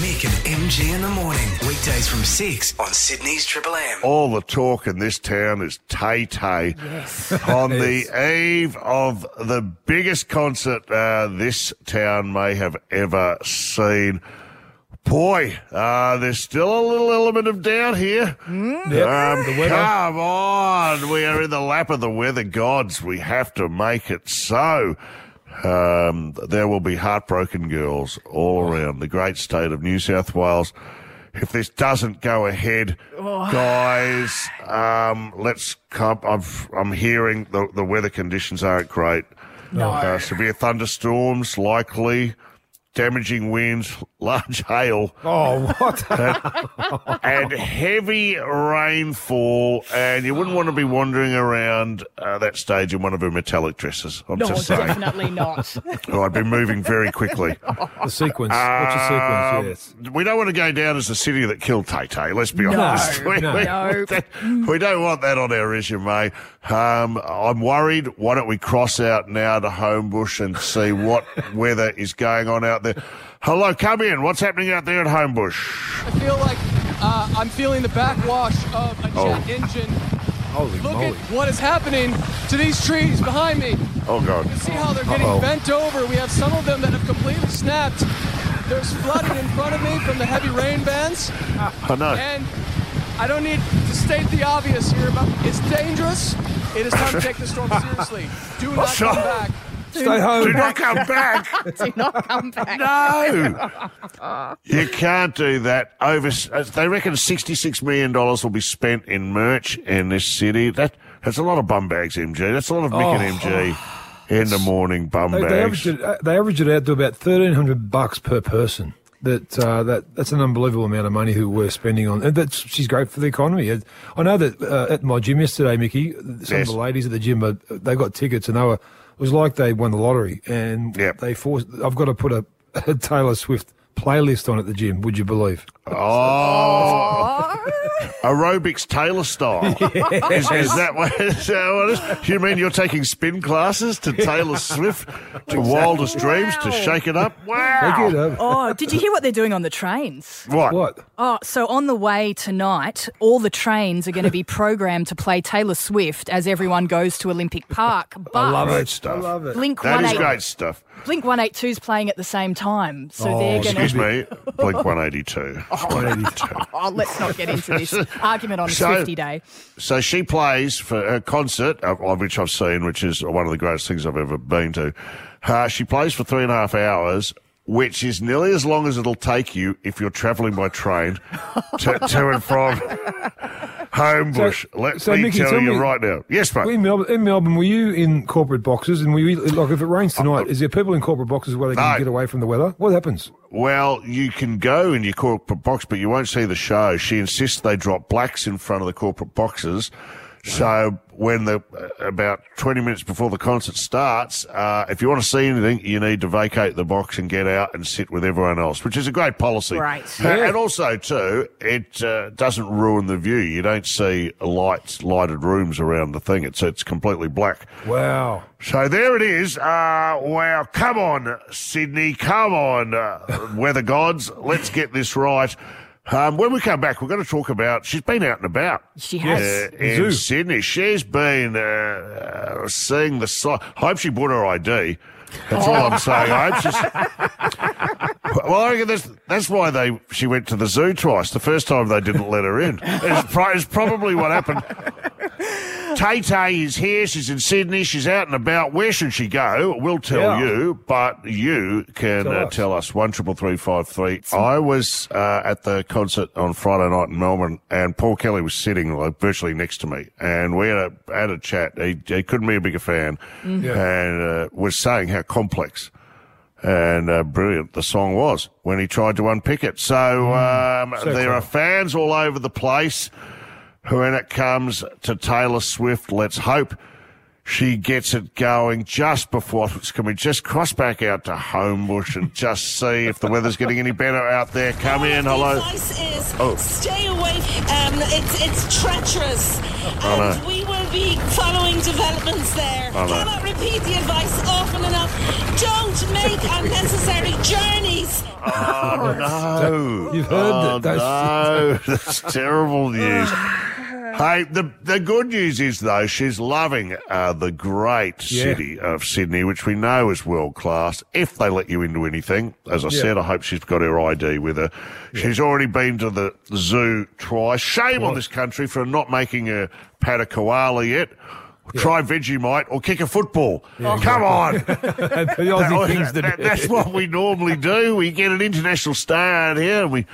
Mick and MG in the morning. Weekdays from 6 on Sydney's Triple M. All the talk in this town is Tay Tay. Yes. On the eve of the biggest concert uh, this town may have ever seen. Boy, uh, there's still a little element of doubt here. Yep. Um, come on, we are in the lap of the weather gods. We have to make it so. Um, there will be heartbroken girls all around the great state of New South Wales. If this doesn't go ahead, guys, um, let's come. I'm, I'm hearing the, the weather conditions aren't great. No. Uh, severe thunderstorms likely, damaging winds, large hail Oh, what? and heavy rainfall, and you wouldn't want to be wandering around uh, that stage in one of her metallic dresses. I'm No, just saying. definitely not. Oh, I'd be moving very quickly. the sequence. What's the sequence? Yes. We don't want to go down as the city that killed Tay Tay, let's be No, honest. We, no. we- No. we don't want that on our resume. Um, I'm worried. Why don't we cross out now to Homebush and see what weather is going on out there? Hello, come in. What's happening out there at Homebush? I feel like uh, I'm feeling the backwash of a jet Oh. engine. Holy Look moly. at what is happening to these trees behind me. Oh, God. You can see how they're getting Uh-oh. bent over. We have some of them that have completely snapped. There's flooding in front of me from the heavy rain bands. I know. And I don't need to state the obvious here, but it's dangerous. It is time to take the storm seriously. Do not Sure. come back. Stay Do home. Do not come back. Do not come back. No, you can't do that. Over, uh, they reckon sixty-six million dollars will be spent in merch in this city. That that's a lot of bum bags, MG. That's a lot of Mick and MG in the morning bum They, they, bags. averaged it, uh, they averaged it out to about thirteen hundred bucks per person. That uh, that that's an unbelievable amount of money who we're spending on. And that's she's great for the economy. I know that uh, at my gym yesterday, Mickey, some Yes. of the ladies at the gym, uh, they got tickets and they were it was like they won the lottery. And Yep. they forced. I've got to put a, a Taylor Swift playlist on at the gym. Would you believe? Oh, aerobics Taylor style. Is, is that what, is that what it is? You mean you're taking spin classes to Taylor Swift, to Wildest Dreams, to Shake It Up? Thank Wow. you. uh, Oh, did you hear what they're doing on the trains? What? What? Oh, so on the way tonight, all the trains are going to be programmed to play Taylor Swift as everyone goes to Olympic Park. But I love Great it. stuff. I love it. Blink That is great stuff. Blink 182 is playing at the same time. So Oh, they're going to. Excuse me, Blink 182. 182. Oh, let's not get into this argument on So- Swifty Day. So she plays for her concert, uh, of which I've seen, which is one of the greatest things I've ever been to. Uh, she plays for three and a half hours, which is nearly as long as it'll take you if you're travelling by train to, to and from Homebush. Let so me Mickey, tell you me- right now. Yes, mate. In Melbourne, in Melbourne, were you in corporate boxes? And were you like, if it rains tonight, is there people in corporate boxes where they can No. get away from the weather? What happens? Well, you can go in your corporate box, but you won't see the show. She insists they drop blacks in front of the corporate boxes. So when the uh, about 20 minutes before the concert starts, uh, if you want to see anything, you need to vacate the box and get out and sit with everyone else, which is a great policy. Right. Uh, And also too, it uh, doesn't ruin the view. You don't see lights, lighted rooms around the thing. It's it's completely black. Wow. So there it is. Uh, wow, come on, Sydney, come on, uh, weather gods. Let's get this right. Um, when we come back, we're going to talk about. She's been out and about. She has. Uh, in Zoo. Sydney. She's been uh, uh, seeing the sign. Hope she brought her ID. That's all I'm saying. I hope she's. Well, I reckon that's, that's why they she went to the zoo twice. The first time they didn't let her in. It's, pro- it's probably what happened. Tay Tay is here. She's in Sydney. She's out and about. Where should she go? We'll tell Yeah. you, but you can Tell uh, us. tell us. One triple three five three. I was uh, at the concert on Friday night in Melbourne, and Paul Kelly was sitting like virtually next to me, and we had a had a chat. He, he couldn't be a bigger fan, Yeah. and uh, was saying how complex and uh, brilliant the song was when he tried to unpick it. So, um, So there cool. are fans all over the place. When it comes to Taylor Swift, let's hope she gets it going just before. Can we just cross back out to Homebush and just see if the weather's getting any better out there? Come in, hello. The advice is Oh. stay away. Um, it's it's treacherous, I and know. we will be following developments there. I know. Cannot repeat the advice often enough. Don't make unnecessary journeys. Oh, no. You've heard oh, that. No, that's terrible news. Hey, the the good news is though she's loving uh, the great Yeah. city of Sydney, which we know is world class. If they let you into anything, as I Yeah. said, I hope she's got her ID with her. She's already been to the zoo twice. Shame on this country for not making her pat a koala yet. Try Vegemite or kick a football. Come on. And the Aussie Kings to That- that's what we normally do. We get an international star out here and we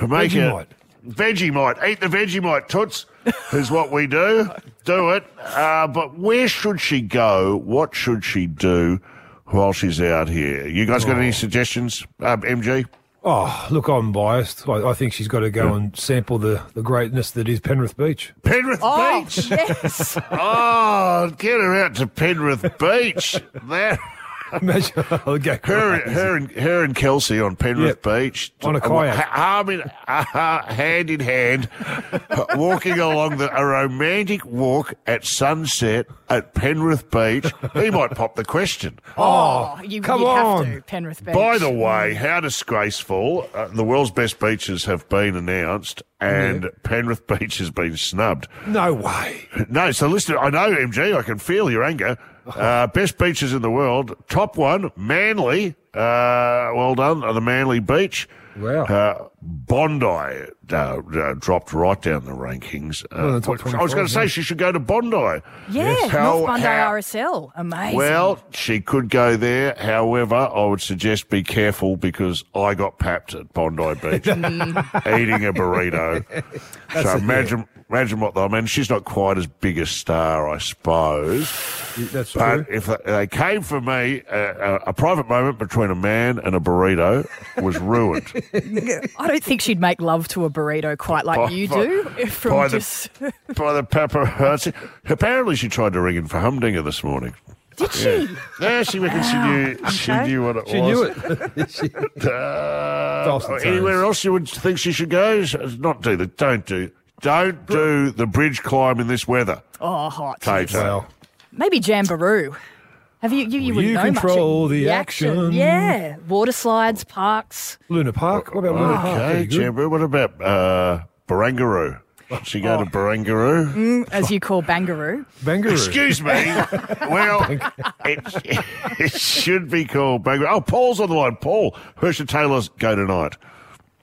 we make Vegemite. a Vegemite. Eat the Vegemite, Toots, is what we do. Do it. Uh, but where should she go? What should she do while she's out here? You guys got any suggestions, um, MG? Oh, look, I'm biased. I, I think she's got to go and sample the, the greatness that is Penrith Beach. Penrith Oh, Beach. yes. Oh, get her out to Penrith Beach. That Imagine, I'll go her, crazy. her, and, her and Kelce on Penrith Yep. Beach On a kayak. ha- arm in, uh, hand in hand, walking along the, a romantic walk at sunset at Penrith Beach. He might pop the question. Oh, you, come you'd on. have to, Penrith Beach. By the way, how disgraceful! Uh, the world's best beaches have been announced, and Penrith Beach has been snubbed. No way. No, so listen, I know, MG, I can feel your anger. Uh, best beaches in the world. Top one, Manly. Uh, well done, uh, the Manly Beach. Wow. Uh, Bondi uh, uh, dropped right down the rankings. Uh, Well, the top I was going to say yeah. she should go to Bondi. Yeah, How- North Bondi how- RSL. Amazing. Well, she could go there. However, I would suggest be careful because I got papped at Bondi Beach eating a burrito. so imagine, imagine what I mean. She's not quite as big a star, I suppose. That's But true. if they- they came for me, uh, a, a private moment between a man and a burrito was ruined. I don't think she'd make love to a burrito quite like By- you by- do. by From the- just by the paparazzi. Apparently, she tried to ring in for Humdinger this morning. did she? Yeah, she reckons she knew. She Okay. knew what it She was. knew it. She- Uh, anywhere else you would think she should go? Not do the. Don't do. Don't do the bridge climb in this weather. Oh, hot. Tato. well, Maybe Jamberoo. Have you? You, you wouldn't You know control much. the action. Yeah, water slides, parks. Luna Park. What about Luna Park? Okay, Pretty. Jamberoo. What about uh, Barangaroo? Should she go Oh. to Barangaroo? as you call Bangaroo. Bangaroo. Excuse me. well, it, it should be called Barangaroo. Oh, Paul's on the line. Paul, where should Taylor go tonight?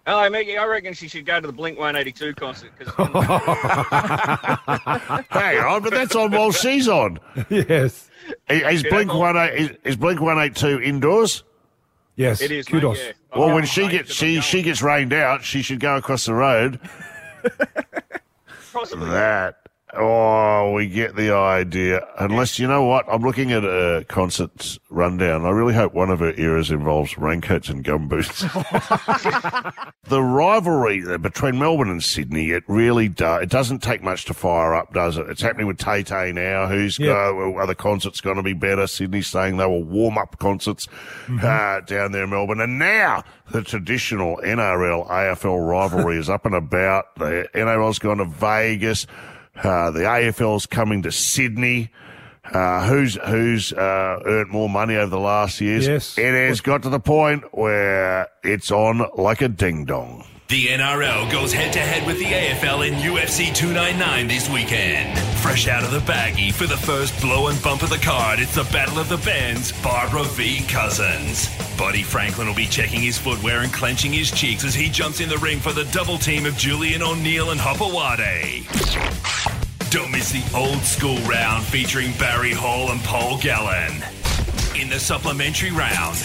Oh, Hello, Maggie. I reckon she should go to the Blink 182 concert because Hang on, but that's on while she's on. yes. Is, is Blink one eight is, is Blink one eight two indoors? Yes. it is. mate, Kudos. yeah. Well, when she gets she she gets rained out, she should go across the road. Possibly. That oh, we get the idea. Unless you know what, I'm looking at a concerts rundown. I really hope one of her eras involves raincoats and gumboots. the rivalry uh, between Melbourne and Sydney, it really does. It doesn't take much to fire up, does it? It's happening with Tay Tay now. Who's Yeah. go? Are the concerts going to be better? Sydney's saying they were warm up concerts uh, down there in Melbourne, and now the traditional NRL AFL rivalry is up and about. The NRL's gone to Vegas. Uh, the AFL's coming to Sydney. Uh, who's who's uh, earned more money over the last years? Yes. It has got to the point where it's on like a ding dong. The NRL goes head to head with the AFL in UFC 299 this weekend. Fresh out of the baggie for the first blow and bump of the card, it's the Battle of the Bands, Barba v. Cousins. Buddy Franklin will be checking his footwear and clenching his cheeks as he jumps in the ring for the double team of Julian O'Neill and Hopoate. Don't miss the old school round featuring Barry Hall and Paul Gallen. In the supplementary round,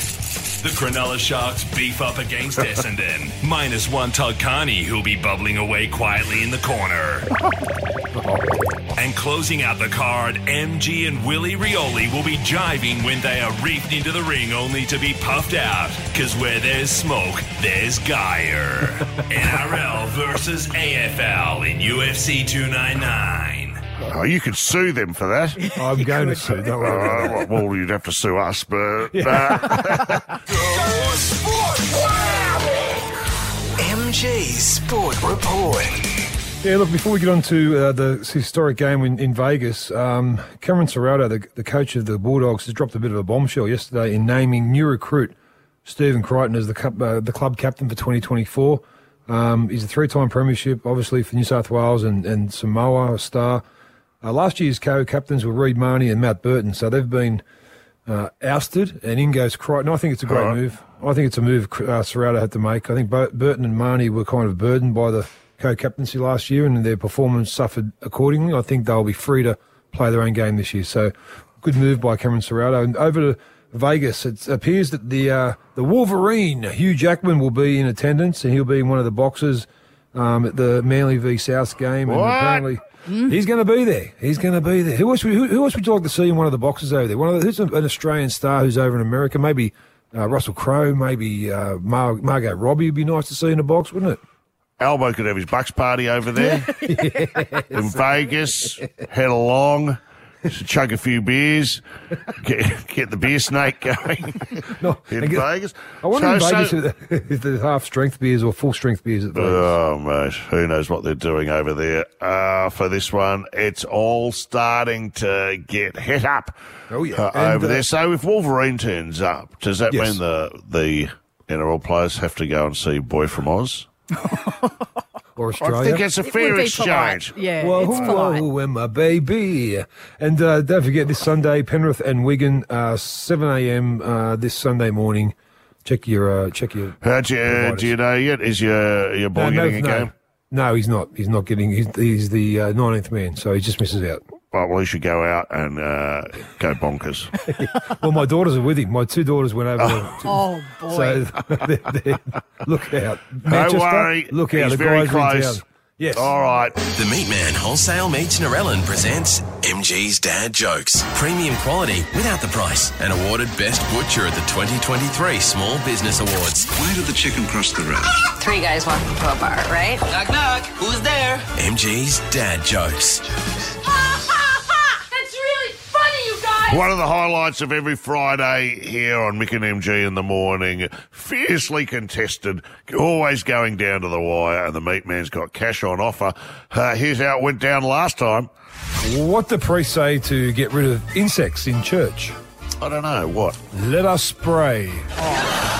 the Cronulla Sharks beef up against Essendon. Minus one Todd Carney, who'll be bubbling away quietly in the corner. And closing out the card, MG and Willie Rioli will be jiving when they are reefed into the ring only to be puffed out. Cause where there's smoke, there's Geyer. NRL versus AFL in UFC 299. Oh, you could sue them for that. I'm going to sue. Don't worry. Uh, well, you'd have to sue us, but uh, MG Sport Report. Yeah, look, before we get on to uh, the historic game in, in Vegas, um, Cameron Ciraldo, the, the coach of the Bulldogs, has dropped a bit of a bombshell yesterday in naming new recruit Stephen Crichton as the, cup, uh, the club captain for 2024. Um, he's a three time premiership, obviously, for New South Wales and, and Samoa, a star. Uh, last year's co captains were Reed Mahoney and Matt Burton, so they've been uh, ousted, and in goes Crichton. I think it's a great Alright. move. I think it's a move uh, Ciraldo had to make. I think Bur- Burton and Mahoney were kind of burdened by the co-captaincy last year, and their performance suffered accordingly. I think they'll be free to play their own game this year. So, good move by Cameron Ciraldo. And over to Vegas, it appears that the uh, the Wolverine Hugh Jackman will be in attendance, and he'll be in one of the boxes um, at the Manly v South game. And What? Apparently. He's going to be there. He's going to be there. Who else, would- who, who else would you like to see in one of the boxes over there? One of the, who's an Australian star who's over in America? Maybe uh, Russell Crowe. Maybe uh, Mar- Margot Robbie would be nice to see in a box, wouldn't it? Albo could have his bucks party over there in Vegas, head along, chug a few beers, get, get the beer snake going No, in get- Vegas. I wonder So- in Vegas so- if, if there's half strength beers or full strength beers at Vegas. Oh, mate, who knows what they're doing over there uh, for this one. It's all starting to get hit up Oh, yeah. uh, And, over uh, there. So if Wolverine turns up, does that Yes. mean the the NRL players have to go and see Boy from Oz? or I think it's a It fair would exchange. Yeah, well, it's polite. who am I, baby? And uh, don't forget this Sunday, Penrith and Wigan, uh, 7 a.m. Uh, this Sunday morning. Check your uh, check your. How'd you, uh, do you know yet? Is your your boy no, getting a no, game? no, he's not. He's not getting. He's, he's the uh, 19th man, so he just misses out. Well, well, he should go out and uh, go bonkers. Well, my daughters are with him. My two daughters went over. to, Oh boy. so they're, they're, look out, Don't worry, Look out, he's the very guys are in close. Yes. All right. The Meat Man Wholesale Meats Narellan presents MG's Dad Jokes. Premium quality without the price. And awarded Best Butcher at the 2023 Small Business Awards. Where did the chicken cross the road? Three guys walking to a bar, right? Knock, knock. Who's there? MG's Dad Jokes. One of the highlights of every Friday here on Mick and MG in the morning, fiercely contested, always going down to the wire, and the meat man's got cash on offer. Uh, here's how it went down last time. What the priest say to get rid of insects in church? I don't know what. Let us spray.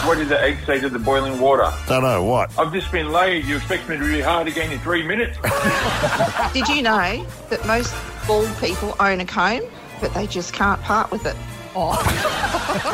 What did the egg say to the boiling water? I don't know what. I've just been laid. You expect me to be hard again in three minutes? Did you know that most bald people own a comb, but they just can't part with it? Oh.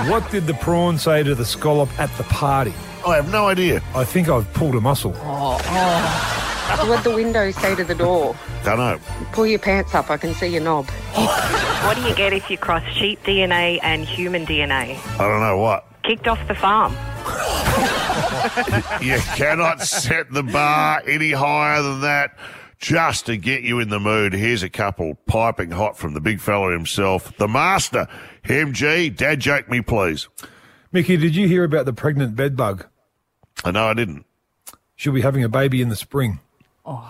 What did the prawn say to the scallop at the party? I have no idea. I think I've pulled a muscle. oh, oh. What'd the window say to the door? Don't know. Pull your pants up, I can see your knob. What do you get if you cross sheep DNA and human DNA? I don't know what. Kicked off the farm. You cannot set the bar any higher than that. Just to get you in the mood, here's a couple piping hot from the big fella himself, the master, MG. Dad joke me, please. Mickey, did you hear about the pregnant bedbug? I know I didn't. She'll be having a baby in the spring. Oh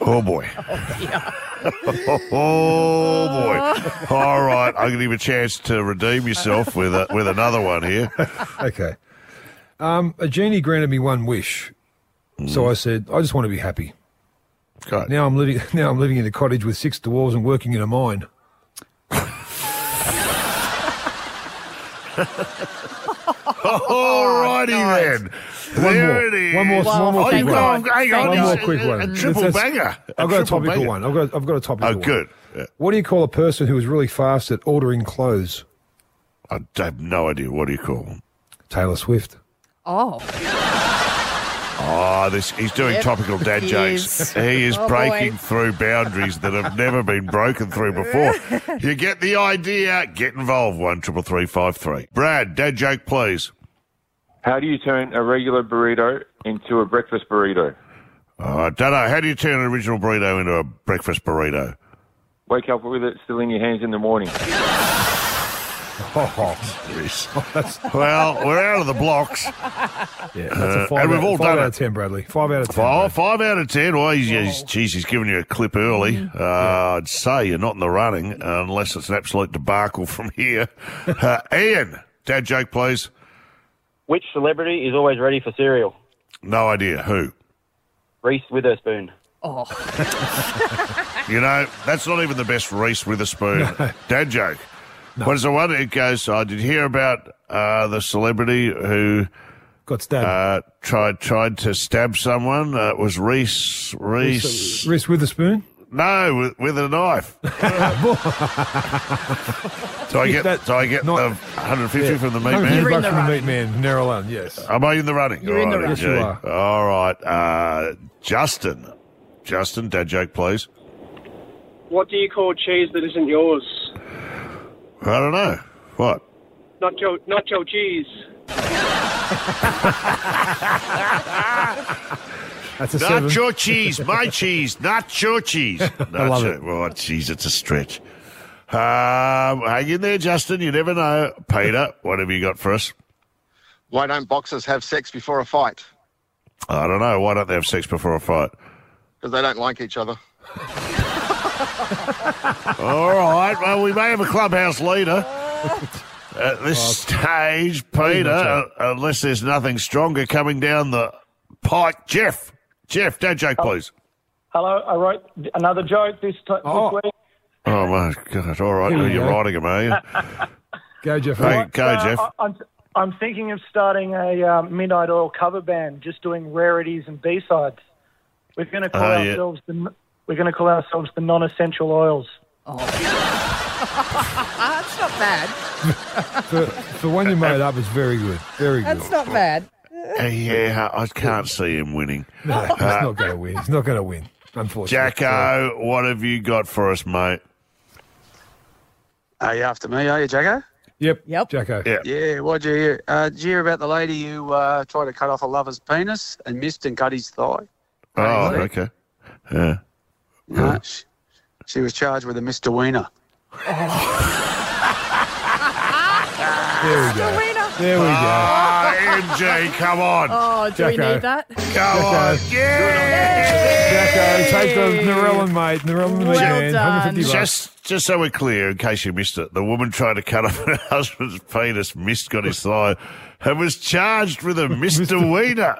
boy. oh boy. All right, I'm going to give you a chance to redeem yourself with a, with another one here. Okay. Um, a genie granted me one wish, so mm. I said, I just want to be happy. Great. Now I'm living. Now I'm living in a cottage with six dwarves and working in a mine. All righty oh, then. One there more. it is. One more. Well, one more Oh, quick you one. got, hang on, One more a- quick one. A, triple That's- banger. A I've got a triple topical banger. one. I've got. I've got a topical Oh, one. good. Yeah. What do you call a person who is really fast at ordering clothes? I have no idea. What do you call them? Taylor Swift. oh. Oh, this he's doing Yep, topical dad he jokes. is. He is Oh, breaking boy. through boundaries that have never been broken through before. you get the idea. Get involved. One triple three five three. Brad, dad joke, please. How do you turn a regular burrito into a breakfast burrito? I don't know. How do you turn an original burrito into a breakfast burrito? Wake up with it still in your hands in the morning. Oh, jeez. well, we're out of the blocks. Yeah, that's Uh, a five, and we've out, all five done out it. of ten, Bradley. Five out of ten. Five, five out of ten. Well, he's, he's, geez, he's giving you a clip early. Mm-hmm. Uh, I'd say you're not in the running unless it's an absolute debacle from here. Uh, Ian, dad joke, please. Which celebrity is always ready for cereal? No idea who. Reese Witherspoon. Oh. You know, that's not even the best Reese Witherspoon dad joke. What is the one? It goes, I did hear about uh, the celebrity who got stabbed. Uh, tried tried to stab someone. Uh, it was Reese. Reese. Reese Witherspoon. No, with, with a knife. so I get That- so I get the 150 Yeah. from the meat man. you're in the From the running. meat man, Narellan, yes. Am I in the running? You're in the running. Yes, you okay. All right. Uh, Justin. Justin, dad joke, please. What do you call cheese that isn't yours? I don't know. What? Not Joe, not Joe cheese. That's a not seven. your cheese, my cheese, not your cheese. Not love your- it. Oh, jeez, it's a stretch. Um, hang in there, Justin. You never know. Peter, what have you got for us? Why don't boxers have sex before a fight? I don't know. Why don't they have sex before a fight? Because they don't like each other. All right. Well, we may have a clubhouse leader at this stage, Peter, uh, unless there's nothing stronger coming down the pike. Jeff, Jeff, dad joke, please. Hello, I wrote another joke this, t- Oh. this week. Oh my God! All right, Here you you're go. writing them, are you? Go, Jeff. Hey, go, Uh, Jeff. I, I'm, I'm thinking of starting a um, Midnight Oil cover band, just doing rarities and B sides. We're going to call Oh, yeah. ourselves the we're going to call ourselves the non-essential oils. Oh. That's not bad. For, for one you made up, it's very good. Very good. That's not bad. Uh, yeah, I can't see him winning. No, he's Uh, not going to win. He's not going to win, unfortunately. Jacko, what have you got for us, mate? Are you after me, are you, Jacko? Yep. Yep. Jacko. Yeah. Yeah, what'd you hear? Uh, did you hear about the lady who uh, tried to cut off a lover's penis and missed and cut his thigh? Oh, okay. Yeah. No, she, she was charged with a misdemeanor. There we go. There we go. Ah, MG, come on. Oh, do we Jacko. need that? Come on. Jacko, take the Narellan, mate. Narellan, the Well man. done. 150 bucks. Just, just so we're clear, in case you missed it, the woman tried to cut off her husband's penis, missed got his thigh, and was charged with a misdemeanor.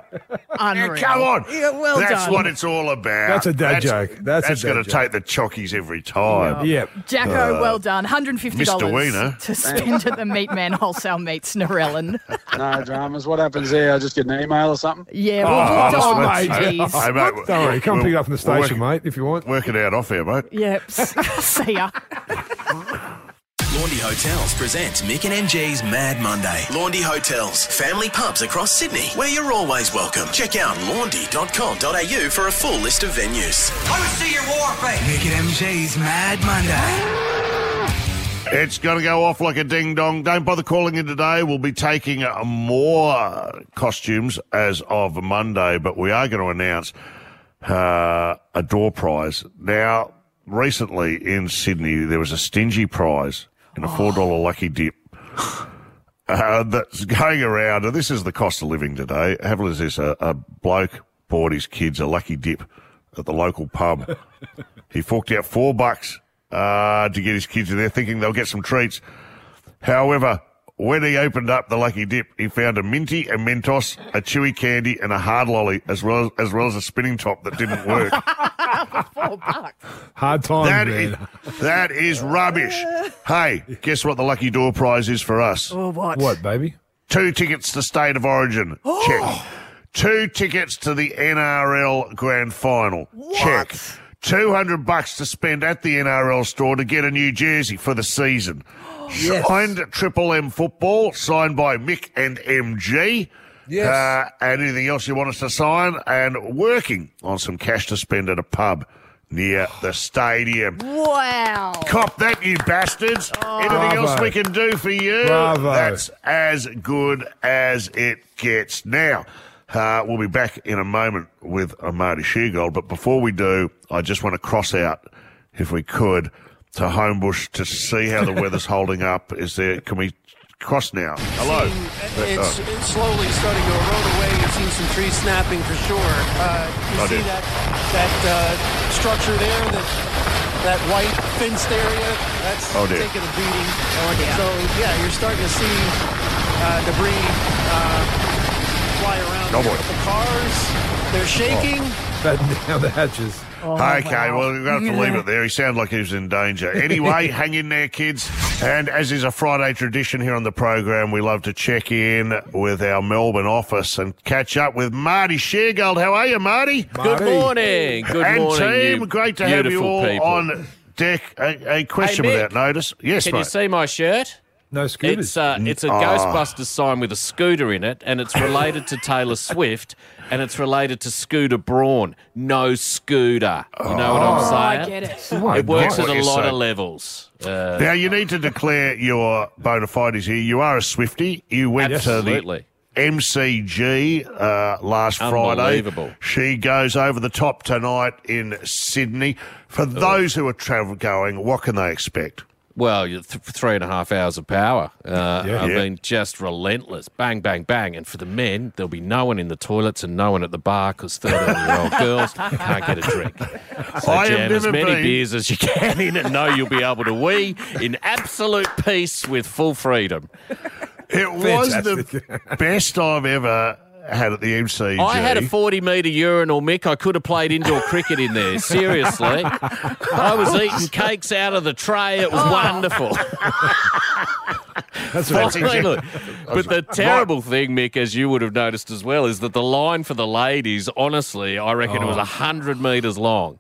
Unreal. Come on. Yeah, well That's done. what it's all about. That's a dad joke. That's a that's going to take the chockies every time. Yep. Jacko, Uh, well done. $150 Mr. Wiener. to spend at the Meat Man Wholesale Meats Narellan. No dramas. What happens there? I just get an email or something? Yeah, Oh, well, listen, oh, mate. jeez. Hey, mate, Don't worry, come we'll- pick it up from the we'll station, work, mate, if you want. Work it out off here, mate. Yep. See ya. Laundry Hotels presents Mick and MG's Mad Monday. Laundry Hotels, family pubs across Sydney, where you're always welcome. Check out laundry.com.au for a full list of venues. I want to see your war face. Mick and MG's Mad Monday. It's going to go off like a ding dong. Don't bother calling in today. We'll be taking uh, more costumes as of Monday, but we are going to announce uh, a door prize. Now, recently in Sydney, there was a stingy prize in a $4 lucky dip. Uh, that's going around, and this is the cost of living today. Have a this. A, a bloke bought his kids a lucky dip at the local pub. he forked out four bucks uh, to get his kids in there, thinking they'll get some treats. However, when he opened up the lucky dip, he found a minty, a Mentos, a chewy candy, and a hard lolly, as well as, as well as a spinning top that didn't work. Four bucks. Hard times, That man. is, that is rubbish. Hey, guess what the lucky door prize is for us? Oh, what? What, baby? Two tickets to State of Origin. Oh! Check. Two tickets to the NRL Grand Final. Check. 200 bucks to spend at the NRL store to get a new jersey for the season. Signed Triple M football, signed by Mick and MG. Yes. Uh, and anything else you want us to sign, and working on some cash to spend at a pub near the stadium. Wow. Cop that, you bastards. Anything Bravo. else we can do for you? Bravo. That's as good as it gets. Now, uh, we'll be back in a moment with a Marty Sheargold, but before we do, I just want to cross out, if we could, to Homebush to see how the weather's holding up. Is there, can we cross now? Hello. It's, Uh, it's slowly starting to erode away. You've seen some trees snapping for sure. Uh, you I see did. that that uh, structure there, that that white fenced area. That's Oh, dear. taking a beating. So yeah, you're starting to see uh, debris uh, fly around. Oh, boy. The cars, they're shaking. batten down the hatches. Okay, well, we're going to have to leave it there. He sounded like he was in danger. Anyway, hang in there, kids. And as is a Friday tradition here on the program, we love to check in with our Melbourne office and catch up with Marty Sheargold. How are you, Marty? Good morning. Good and morning, team, you great to have you all people. on deck. A, a question Hey, Mick, without notice. Yes, Can mate. you see my shirt? No scooters. It's uh, it's a Oh. Ghostbusters sign with a scooter in it, and it's related to Taylor Swift, and it's related to Scooter Braun. No scooter. You know what I'm Oh, I get it. Oh, It works at what a you're lot saying. of levels. Uh, Now, you need to declare your bona fides here. You are a Swifty. You went Absolutely. to the MCG uh, last Friday. Unbelievable. She goes over the top tonight in Sydney. For those who are travel going, what can they expect? Well, th- three and a half hours of power. Uh, Yeah. I Yeah. mean, just relentless. Bang, bang, bang. And for the men, there'll be no one in the toilets and no one at the bar because 13 year old girls can't get a drink. So I jam as many been- beers as you can in and know you'll be able to wee in absolute peace with full freedom. It was the best I've ever had at the MCG. I had a 40 metre urinal, Mick. I could have played indoor cricket in there. Seriously. I was eating cakes out of the tray. It was wonderful. That's exactly- But the terrible thing, Mick, as you would have noticed as well, is that the line for the ladies, honestly, I reckon it was Oh. 100 metres long.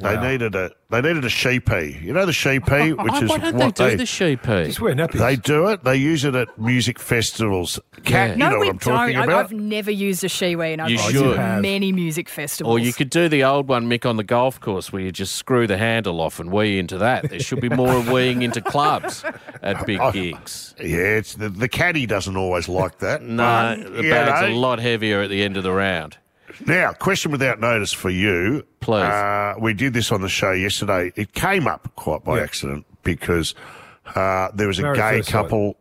They needed a they needed a sheepy. You know the sheepy, which Oh, is why don't what they do they the sheepy? Just wear nappies. They do it. They use it at music festivals. Cat, you No, know we what I'm talking don't. I- about. I've never used a Shewee, and I've You been should. to have. many music festivals. Or you could do the old one, Mick, on the golf course where you just screw the handle off and wee into that. There should be more weeing into clubs at big Oh, gigs. Yeah, it's the, the caddy doesn't always like that. No, but, the bag's know. a lot heavier at the end of the round. Now, question without notice for you. Please. Uh, we did this on the show yesterday. It came up quite by accident because uh, there was a Married gay first sight. couple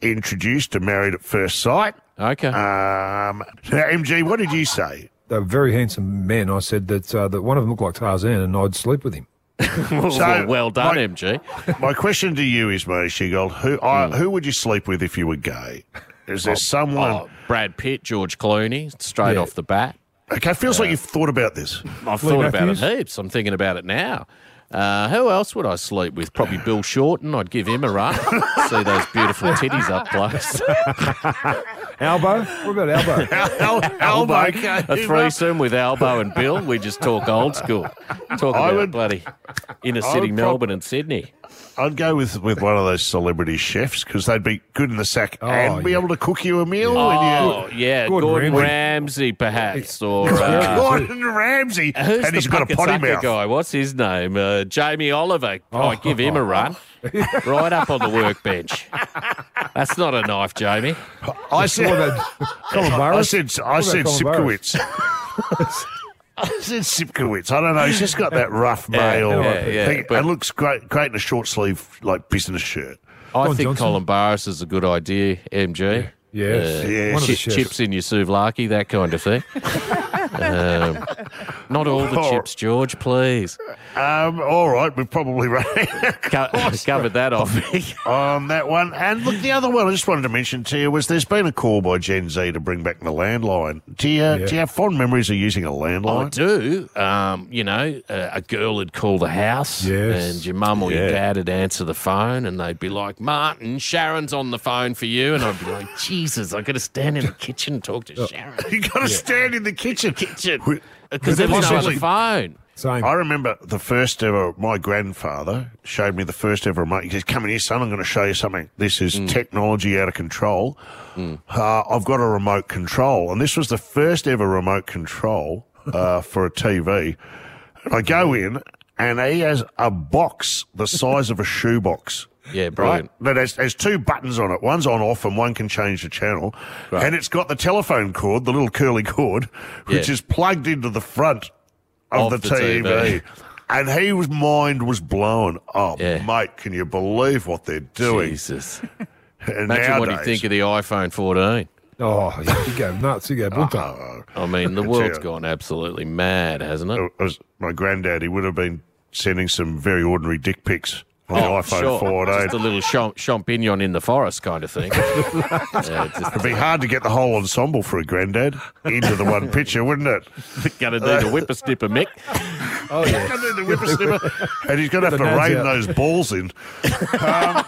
introduced to Married at First Sight. Okay. Um, now, MG, what did you say? They were very handsome men. I said that uh, that one of them looked like Tarzan, and I'd sleep with him. well, well done, my- MG. My question to you is, Marty Sheargold, who I, who would you sleep with if you were gay? Is there someone? Oh, Brad Pitt, George Clooney, straight Yeah. off the bat. Okay, it feels like you've thought about this. I've Leigh thought about it Matthews? heaps. I'm thinking about it now. Uh, who else would I sleep with? Probably Bill Shorten. I'd give him a run. See those beautiful titties up close. Albo? What about Albo? Al- Albo, A threesome with Albo and Bill. We just talk old school. Talk I about would- bloody inner city would prob- Melbourne and Sydney. I'd go with, with one of those celebrity chefs because they'd be good in the sack Oh, and be yeah. able to cook you a meal. Oh, when yeah. Gordon Gordon, Ramsay. Ramsay, perhaps. Or uh, Gordon Ramsay, Who's and he's got a potty Puckatucker mouth. guy? What's his name? Uh, Jamie Oliver. I give him a run. right up on the workbench. That's not a knife, Jamie. I said, What about Colin I said, I said about Sipkowitz. I said Sipkowitz. I don't know. He's just got that rough male yeah, yeah, thing. but- and looks great, great in a short sleeve like business shirt. I Don think Johnson? Colin Barris is a good idea, MG. Yes. Uh, Yeah, One of the chi- chips in your souvlaki, that kind of thing. um, not all the Oh. chips, George, please. Um, all right, we've probably run Co- covered that off on that one. And look, the other one I just wanted to mention to you was there's been a call by Gen Z to bring back the landline. Do you, Yeah. do you have fond memories of using a landline? I do. Um, you know, uh, a girl would call the house, Yes. and your mum or your dad would answer the phone, and they'd be like, "Martin, Sharon's on the phone for you," and I'd be like, "Jesus, I got to stand in the kitchen and talk to Sharon." you got to stand in the kitchen. Kitchen, because there was no Possibly- phone. Same. I remember the first ever, my grandfather showed me the first ever remote. He says, Come in here, son, I'm going to show you something. This is technology out of control. Uh, I've got a remote control. And this was the first ever remote control uh, for a TV. And I go in, and he has a box the size of a shoebox. Yeah, brilliant. Right? That has, has two buttons on it. One's on off and one can change the channel. Right. And it's got the telephone cord, the little curly cord, which Yeah. is plugged into the front of, Of the, the TV. TV. And he was mind was blown. Oh, Yeah. mate, can you believe what they're doing? Jesus. And Imagine what you think of the iPhone 14. Oh, you go nuts. You go bunter. Oh, I mean, the world's gone absolutely mad, hasn't it? it was my granddad. He would have been sending some very ordinary dick pics on the iPhone sure. 14. Just a little champ- champignon in the forest kind of thing. yeah, just It'd be hard to get the whole ensemble for a granddad into the one picture, wouldn't it? going to do the whippersnipper, Mick. Oh, yeah. Gonna do the whippersnipper, and he's going to have to nads rein out. those balls in. Um,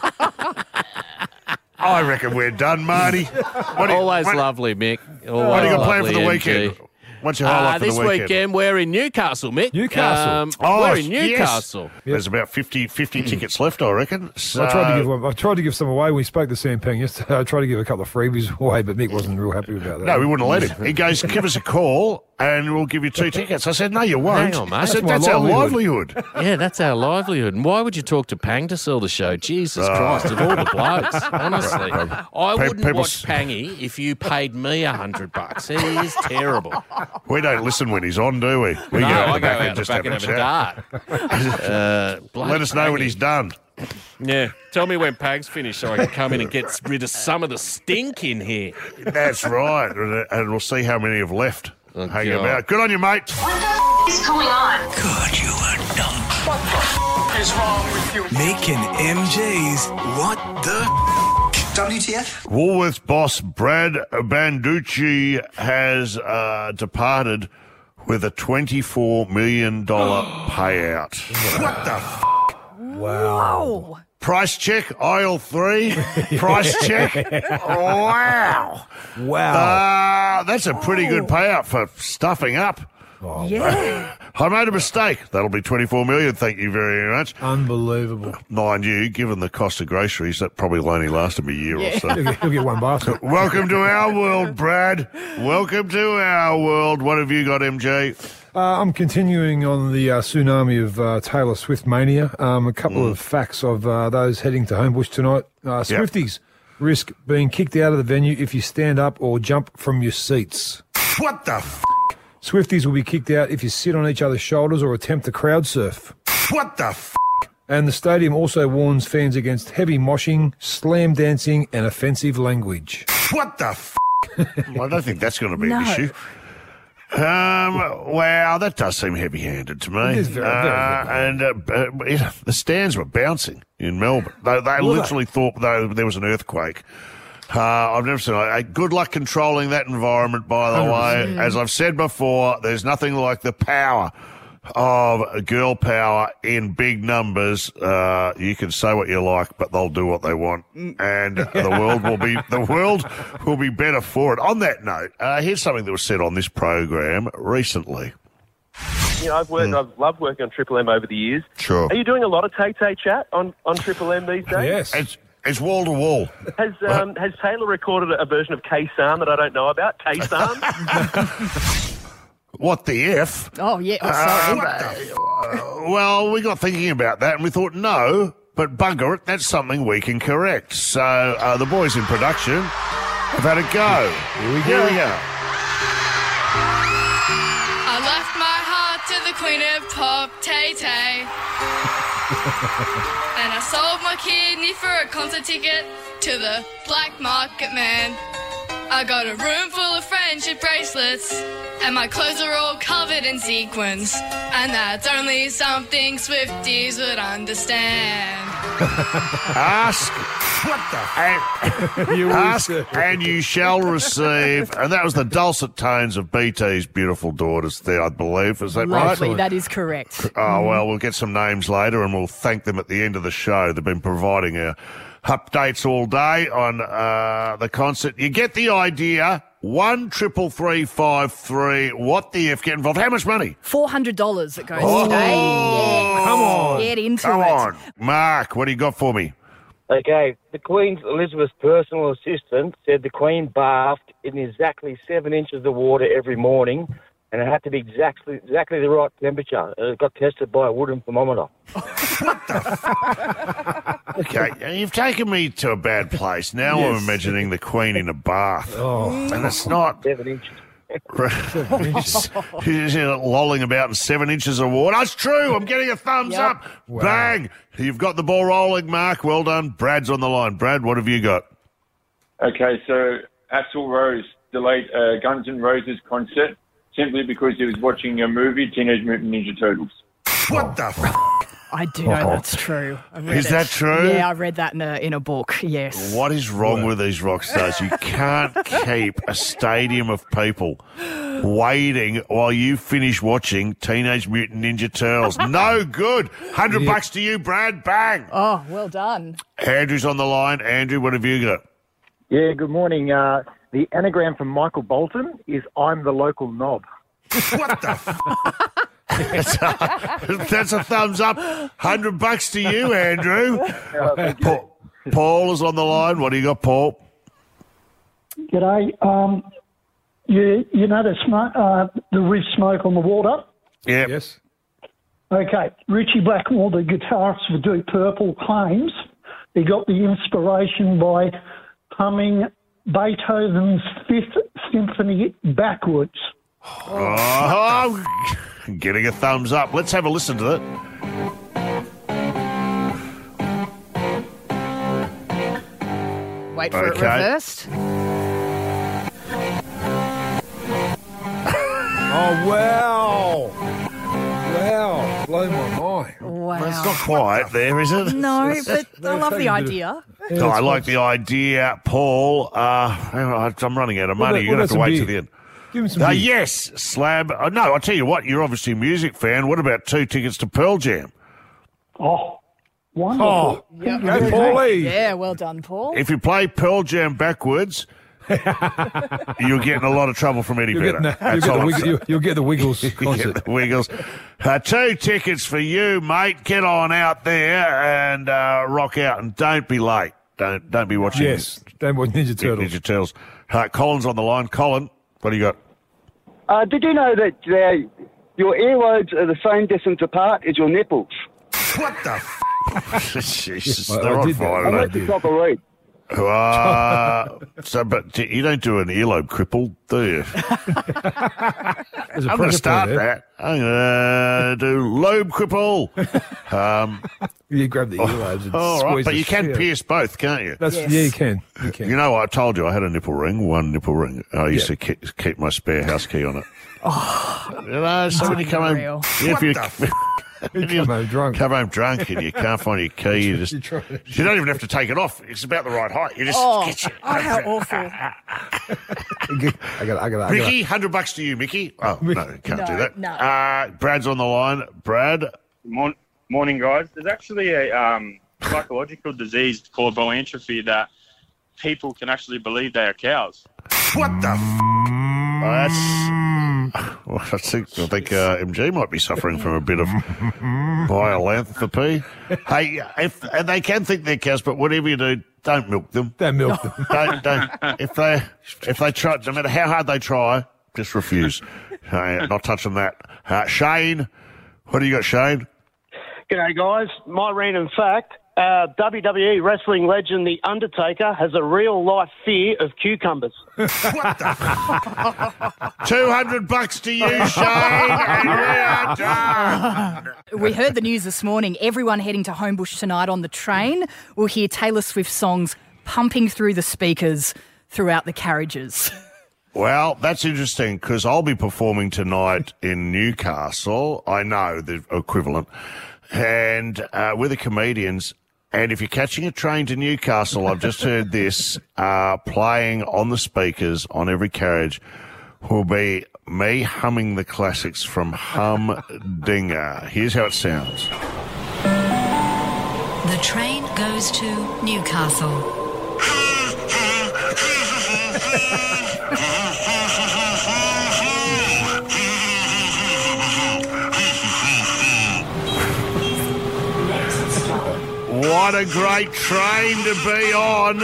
I reckon we're done, Marty. What do you- Always what- lovely, Mick. Always What are you got planned for the lovely, weekend? MG. What's your highlight Uh, for this the weekend? we're in Newcastle, Mick. Newcastle. Um, Oh, we're in yes. Newcastle. There's about 50, 50 tickets left, I reckon. So, I tried to give one, I tried to give some away. We spoke to Sam Pang yesterday. I tried to give a couple of freebies away, but Mick wasn't real happy about that. No, we wouldn't let him. He goes, give us a call and we'll give you two tickets. I said, no, you won't. Hang on, mate. I said, That's that's, our livelihood." Yeah, that's our livelihood. And why would you talk to Pang to sell the show? Jesus Oh. Christ, of all the blokes, honestly. I wouldn't watch Pangy if you paid me a hundred bucks. He is terrible. We don't listen when he's on, do we? We no, go I go back out the just back and have a dart. Uh, Let us know when he's done. Yeah, tell me when Pang's finished so I can come in and get rid of some of the stink in here. That's right. And we'll see how many have left. Oh, Hang God. about. Good on you, mate. What the f- is going on? God, you are dumb. What the f- is wrong with you? Making MJ's What the WTF? Woolworths boss Brad Banducci has uh, departed with a $24 million payout. what the f- Wow. Price check, aisle three. Price check. wow. Wow. Uh, that's a pretty good payout for stuffing up. Yeah. I made a mistake. That'll be 24 million. Thank you very much. Unbelievable. Mind you, given the cost of groceries, that probably will only last him a year or so. He'll get, he'll get one basket. Welcome to our world, Brad. Welcome to our world. What have you got, MJ? Uh, I'm continuing on the uh, tsunami of uh, Taylor Swift mania. Um, a couple of facts of uh, those heading to Homebush tonight. Uh, Swifties risk being kicked out of the venue if you stand up or jump from your seats. What the f- Swifties will be kicked out if you sit on each other's shoulders or attempt to crowd surf. What the f- And the stadium also warns fans against heavy moshing, slam dancing, and offensive language. What the f? well, I don't think that's going to be No. an issue. Um, wow, that does seem heavy-handed to me. It is very, very Uh, and uh, b- uh, you know, the stands were bouncing in Melbourne. They, they Were they? literally thought though there was an earthquake. Uh, I've never seen. Uh, good luck controlling that environment. By the way, as I've said before, there's nothing like the power of girl power in big numbers. Uh, you can say what you like, but they'll do what they want, and the world will be the world will be better for it. On that note, uh, here's something that was said on this program recently. You know, I've worked, I've loved working on Triple M over the years. Sure. Are you doing a lot of Tay Tay chat on, on Triple M these days? Yes. It's it's wall to wall. Has um, has Taylor recorded a version of Khe Sanh that I don't know about? Khe Sanh? What the f? Oh, yeah. Oh, sorry. Uh, well, we got thinking about that and we thought, no, but bugger it, that's something we can correct. So uh, the boys in production have had a go. Here we go. Here we go. I left my heart to the queen of pop, Tay Tay. sold my kidney for a concert ticket to the black market man. I got a room full of friendship bracelets, and my clothes are all covered in sequins. And that's only something Swifties would understand. Ask what the and, You ask and you shall receive. And that was the dulcet tones of BT's beautiful daughters there, I believe. Is that right? Lovely. That is correct. Oh, well, we'll get some names later and we'll thank them at the end of the show. They've been providing uh, updates all day on uh, the concert. You get the idea. One triple three five three. What the F? Get involved. How much money? Four hundred dollars It goes Oh, today. Yes. come on. Get into Come it. on. Mark, what do you got for me? Okay, the Queen's Elizabeth's personal assistant said the Queen bathed in exactly seven inches of water every morning, and it had to be exactly exactly the right temperature. It got tested by a wooden thermometer. What the Okay, you've taken me to a bad place. Now I'm Yes. imagining the Queen in a bath. Oh. And it's not. Seven inches. She's lolling about in seven inches of water. That's true. I'm getting a thumbs Yep. up. Bang. You've got the ball rolling, Mark. Well done. Brad's on the line. Brad, what have you got? Okay, so Axl Rose delayed a Guns N' Roses concert simply because he was watching a movie, Teenage Mutant Ninja Turtles. What the f? I do know oh. that's true. I read Is it. that true? Yeah, I read that in a in a book. Yes. What is wrong with these rock stars? You can't keep a stadium of people waiting while you finish watching Teenage Mutant Ninja Turtles. No good. Hundred bucks to you, Brad. Bang. Oh, well done. Andrew's on the line. Andrew, what have you got? Yeah, good morning. Uh, the anagram from Michael Bolton is I'm the local knob. what the? that's, a, that's a thumbs up. Hundred bucks to you, Andrew. Paul, Paul is on the line. What do you got, Paul? G'day. Um, you you know the smoke, uh, the ridge smoke on the water. Yeah. Yes. Okay, Ritchie Blackmore, the guitarist for Deep Purple, claims he got the inspiration by humming Beethoven's Fifth Symphony backwards. Oh, getting a thumbs up. Let's have a listen to it. Wait for it Okay. reversed. Oh, wow. Wow. Blow my mind. Wow. It's not quite there, is it? No, but I love the taking a idea. No, I like the idea, Paul. Uh, I'm running out of money. about- You're going to have what to wait some till the end. Give him some Uh, yes, Slab. Uh, no, I'll tell you what, you're obviously a music fan. What about two tickets to Pearl Jam? Oh, wonderful. Yeah, Go, Paulie. Yeah, well done, Paul. If you play Pearl Jam backwards, you'll getting a lot of trouble from Eddie You'll Vedder. get, the, you'll, That's get the I'm wiggle, saying. you'll, you'll get the Wiggles get concert. the Wiggles. Uh, two tickets for you, mate. Get on out there and uh, rock out, and don't be late. Don't don't be watching. Yes. Don't watch Ninja Turtles. Ninja Turtles. Uh, Colin's on the line. Colin, what do you got? Uh, did you know that uh, your earlobes are the same distance apart as your nipples? What the? F- Jesus, I- I they're on did that. fire I today. went to top a read. Uh, so, but d- you don't do an earlobe cripple, do you? There's a I'm going to project start that. I'm going to do lobe cripple. Um, You grab the earlobes and all right, but you can shit. pierce both, can't you? That's, Yes. Yeah, you can. You can. You know. I told you I had a nipple ring, one nipple ring. I used Yeah. to keep, keep my spare house key on it. You know, so when you come home, Unreal. if you, You come home drunk. come home drunk and you can't find your key, you just You you don't even have to take it off. It's about the right height. You just Oh, get your, oh, how awful. I got, I got, I got. Mickey, hundred bucks to you, Mickey. Oh no, can't No, do that. no. Uh, Brad's on the line. Brad, Morning, morning, guys. There's actually a um, psychological disease called boanthropy that people can actually believe they are cows. what the? F- That's. Well, I think I think uh, MG might be suffering from a bit of boanthropy. hey, if and they can think they're cows, but whatever you do, don't milk them. Don't milk them. Don't don't. If they if they try, no matter how hard they try, just refuse. Uh, not touching that. Uh, Shane, what do you got, Shane? G'day, guys. My random fact uh, WWE wrestling legend The Undertaker has a real life fear of cucumbers. Two hundred bucks to you, Shane, and we are done. We heard the news this morning. Everyone heading to Homebush tonight on the train will hear Taylor Swift songs pumping through the speakers throughout the carriages. Well, that's interesting because I'll be performing tonight in Newcastle. I know the equivalent, and uh, with the comedians. And if you're catching a train to Newcastle, I've just heard this uh, playing on the speakers on every carriage will be me humming the classics from Humdinger. Here's how it sounds. The train goes to Newcastle. What a great train to be on.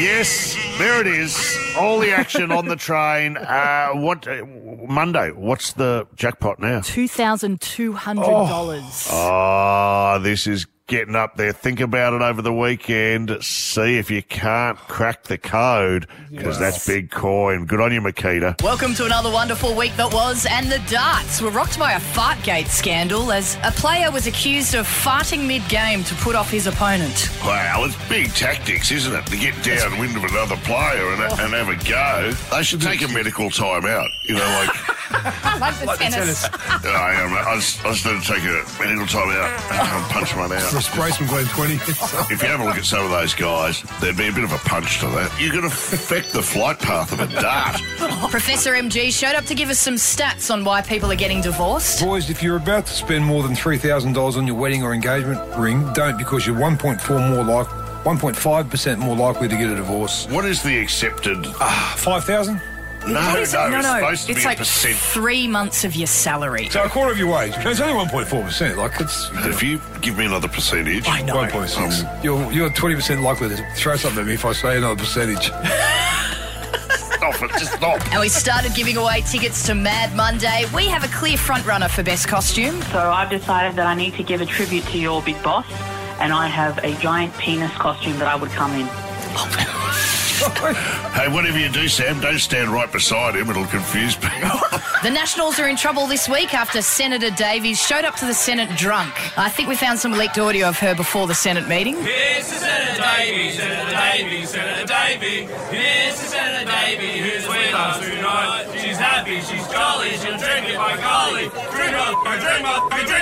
yes, there it is. All the action on the train. Uh, what uh, Monday? What's the jackpot now? $2,200. Oh, this is getting up there. Think about it over the weekend. See if you can't crack the code because that's big coin. Good on you, Makita. Welcome to another wonderful week that was, and the darts were rocked by a fartgate scandal as a player was accused of farting mid-game to put off his opponent. Wow, it's big tactics, isn't it? To get downwind of another player and, and have a go. They should take a medical time out. You know, like like the tennis. I, um, I, was, I was going to take a medical time out and punch one out. Respiration Glen 20. If you have a look at some of those guys, there'd be a bit of a punch to that. You could affect the flight path of a dart. Professor MG showed up to give us some stats on why people are getting divorced. Boys, if you're about to spend more than $3,000 on your wedding or engagement ring, don't because you're 1.4 more like 1.5% more likely to get a divorce. What is the accepted? Ah, 5,000? No, What is it? no, no, it's supposed to it's be like a percent. three months of your salary. So a quarter of your wage. It's only 1.4%. Like it's. If you give me another percentage, I know. 1.6. You're, you're 20% likely to throw something at me if I say another percentage. Stop it, just stop. And we started giving away tickets to Mad Monday. We have a clear front runner for best costume. So I've decided that I need to give a tribute to your big boss, and I have a giant penis costume that I would come in. Oh, Hey, whatever you do, Sam, don't stand right beside him. It'll confuse people. The Nationals are in trouble this week after Senator Davies showed up to the Senate drunk. I think we found some leaked audio of her before the Senate meeting. Here's to Senator Davies, Senator Davies, Senator Davies. Here's to Senator Davies, who's with us tonight. She's happy, she's jolly, she'll drink it by golly. Drink, motherfucker, drink, motherfucker, drink, motherfucker, drink.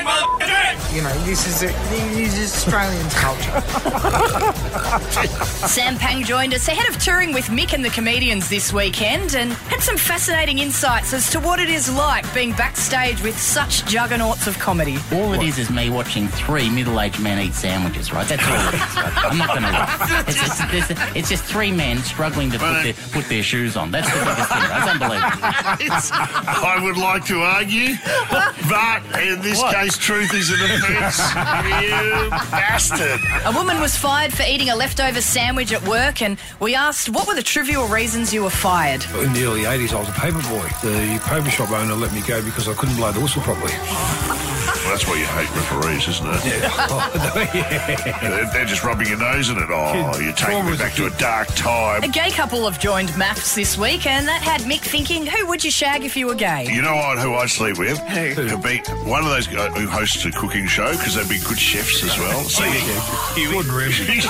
You know, this is, a, this is Australian culture. Sam Pang joined us ahead of touring with Mick and the comedians this weekend and had some fascinating insights as to what it is like being backstage with such juggernauts of comedy. All it is is me watching three middle-aged men eat sandwiches, right? That's all it is. Right? I'm not going to lie. It's, it's, it's, it's just three men struggling to put their, put their shoes on. That's the biggest thing. That's unbelievable. It's- I would like to argue, but in this What? case, truth is an offence. you bastard. A woman was fired for eating a leftover sandwich at work, and we asked what were the trivial reasons you were fired. In the early 80s, I was a paper boy. The paper shop owner let me go because I couldn't blow the whistle properly. Well, that's why you hate referees, isn't it? Yeah. They're, they're just rubbing your nose in it. Oh, you're taking me back to a dark time. A gay couple have joined MAFS this week, and that had Mick thinking, who would you shag if you were gay? You know what? Who I sleep with? Who? Could be one of those guys who hosts a cooking show because they'd be good chefs as well. So Gordon Ramsay.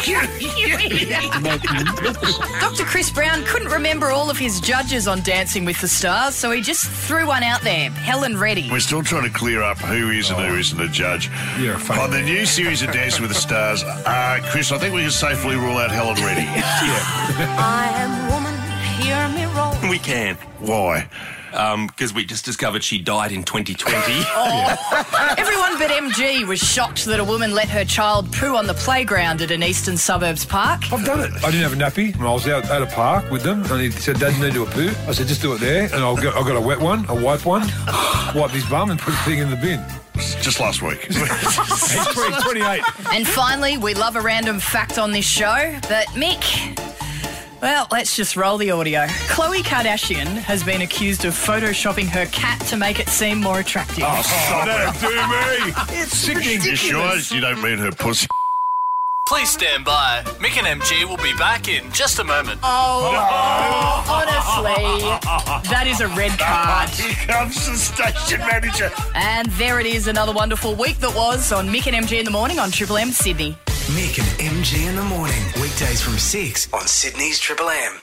Dr. Chris Brown couldn't remember all of his judges on Dancing with the Stars, so he just threw one out there Helen Reddy. We're still trying to clear up who is and who isn't a judge. You're a On the new series of Dancing with the Stars, uh, Chris, I think we can safely rule out Helen Reddy. yeah. I am woman, hear me roll. We can. Why? Um, because we just discovered she died in 2020. Everyone but MG was shocked that a woman let her child poo on the playground at an eastern suburbs park. I've done it. I didn't have a nappy. and I was out at a park with them, and he said, "Dad, you need to do a poo." I said, "Just do it there." And I'll go, I got a wet one, a wipe one, wipe his bum, and put the thing in the bin. Just last week. He's 28. And finally, we love a random fact on this show, but Mick. Well, let's just roll the audio. Khloe Kardashian has been accused of photoshopping her cat to make it seem more attractive. Oh, stop Don't do me. It's sickening. You sure you don't mean her pussy? Please stand by. Mick and MG will be back in just a moment. Oh, honestly, that is a red card. Here comes the station manager. And there it is, another wonderful week that was on Mick and MG in the morning on Triple M Sydney. Mick and MG in the morning, weekdays from 6 on Sydney's Triple M.